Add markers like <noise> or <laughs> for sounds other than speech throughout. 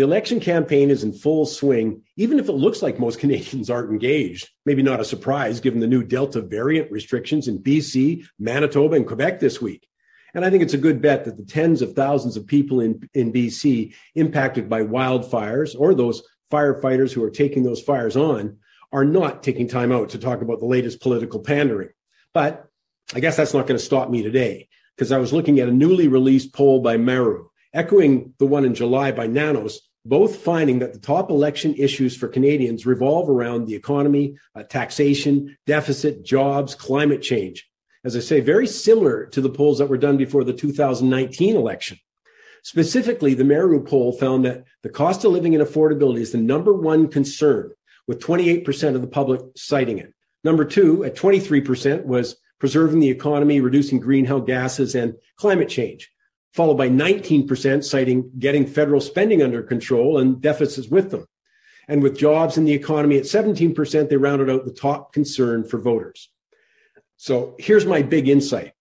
The election campaign is in full swing, even if it looks like most <laughs> Canadians aren't engaged. Maybe not a surprise given the new Delta variant restrictions in BC, Manitoba, and Quebec this week. And I think it's a good bet that the tens of thousands of people in, in BC impacted by wildfires or those firefighters who are taking those fires on are not taking time out to talk about the latest political pandering. But I guess that's not going to stop me today because I was looking at a newly released poll by Maru, echoing the one in July by Nanos, both finding that the top election issues for Canadians revolve around the economy, uh, taxation, deficit, jobs, climate change. As I say, very similar to the polls that were done before the 2019 election. Specifically, the Maru poll found that the cost of living and affordability is the number one concern, with 28% of the public citing it. Number two, at 23%, was preserving the economy, reducing greenhouse gases, and climate change, followed by 19% citing getting federal spending under control and deficits with them. And with jobs in the economy at 17%, they rounded out the top concern for voters. So here's my big insight.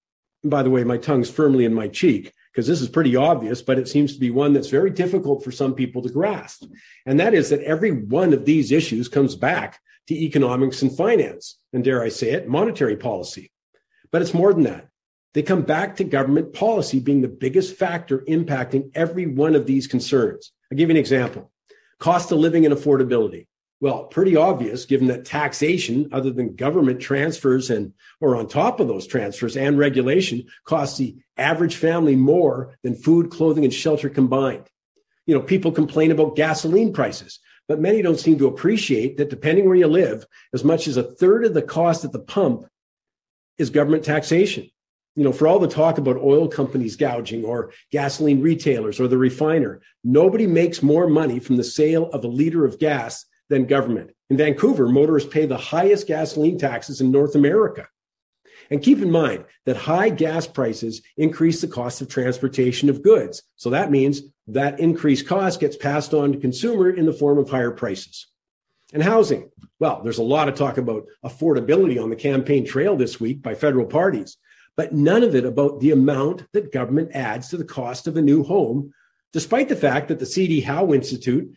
And by the way, my tongue's firmly in my cheek because this is pretty obvious, but it seems to be one that's very difficult for some people to grasp. And that is that every one of these issues comes back to economics and finance, and dare I say it, monetary policy. But it's more than that. They come back to government policy being the biggest factor impacting every one of these concerns. I'll give you an example cost of living and affordability. Well, pretty obvious given that taxation, other than government transfers and or on top of those transfers and regulation, costs the average family more than food, clothing, and shelter combined. You know, people complain about gasoline prices, but many don't seem to appreciate that depending where you live, as much as a third of the cost at the pump is government taxation. You know, for all the talk about oil companies gouging or gasoline retailers or the refiner, nobody makes more money from the sale of a liter of gas than government. In Vancouver, motorists pay the highest gasoline taxes in North America. And keep in mind that high gas prices increase the cost of transportation of goods. So that means that increased cost gets passed on to consumer in the form of higher prices. And housing. Well, there's a lot of talk about affordability on the campaign trail this week by federal parties, but none of it about the amount that government adds to the cost of a new home, despite the fact that the C.D. Howe Institute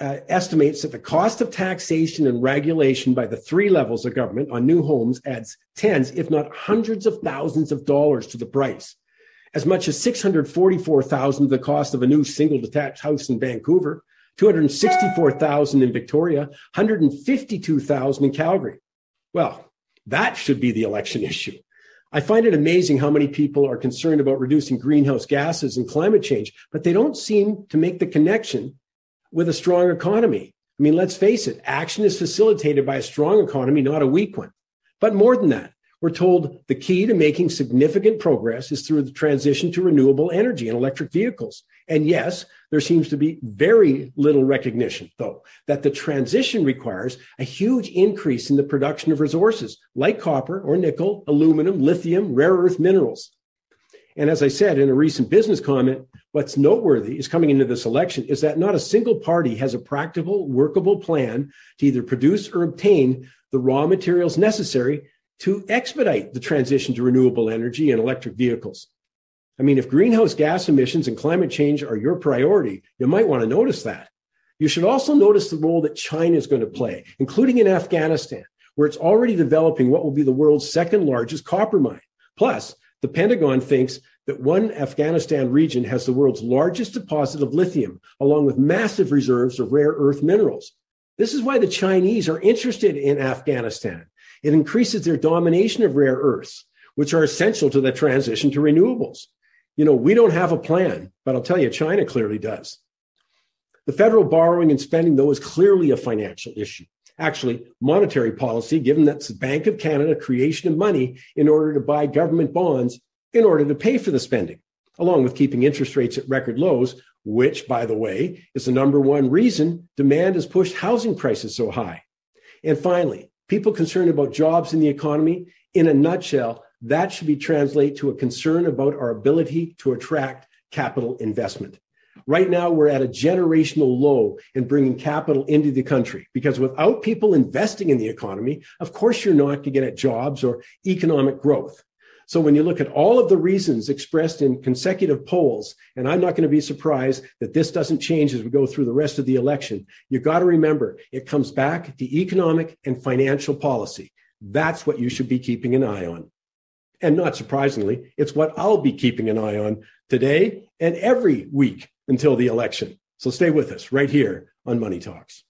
uh, estimates that the cost of taxation and regulation by the three levels of government on new homes adds tens, if not hundreds of thousands of dollars to the price. As much as 644,000 of the cost of a new single detached house in Vancouver, 264,000 in Victoria, 152,000 in Calgary. Well, that should be the election <laughs> issue. I find it amazing how many people are concerned about reducing greenhouse gases and climate change, but they don't seem to make the connection with a strong economy. I mean, let's face it, action is facilitated by a strong economy, not a weak one. But more than that, we're told the key to making significant progress is through the transition to renewable energy and electric vehicles. And yes, there seems to be very little recognition, though, that the transition requires a huge increase in the production of resources like copper or nickel, aluminum, lithium, rare earth minerals. And as I said in a recent business comment, what's noteworthy is coming into this election is that not a single party has a practical, workable plan to either produce or obtain the raw materials necessary to expedite the transition to renewable energy and electric vehicles. I mean, if greenhouse gas emissions and climate change are your priority, you might want to notice that. You should also notice the role that China is going to play, including in Afghanistan, where it's already developing what will be the world's second largest copper mine. Plus, the Pentagon thinks that one Afghanistan region has the world's largest deposit of lithium, along with massive reserves of rare earth minerals. This is why the Chinese are interested in Afghanistan. It increases their domination of rare earths, which are essential to the transition to renewables. You know, we don't have a plan, but I'll tell you, China clearly does. The federal borrowing and spending, though, is clearly a financial issue actually monetary policy, given that's the Bank of Canada creation of money in order to buy government bonds in order to pay for the spending, along with keeping interest rates at record lows, which, by the way, is the number one reason demand has pushed housing prices so high. And finally, people concerned about jobs in the economy, in a nutshell, that should be translate to a concern about our ability to attract capital investment. Right now, we're at a generational low in bringing capital into the country because without people investing in the economy, of course, you're not going to get at jobs or economic growth. So when you look at all of the reasons expressed in consecutive polls, and I'm not going to be surprised that this doesn't change as we go through the rest of the election, You've got to remember it comes back to economic and financial policy. That's what you should be keeping an eye on. And not surprisingly, it's what I'll be keeping an eye on today and every week until the election. So stay with us right here on Money Talks.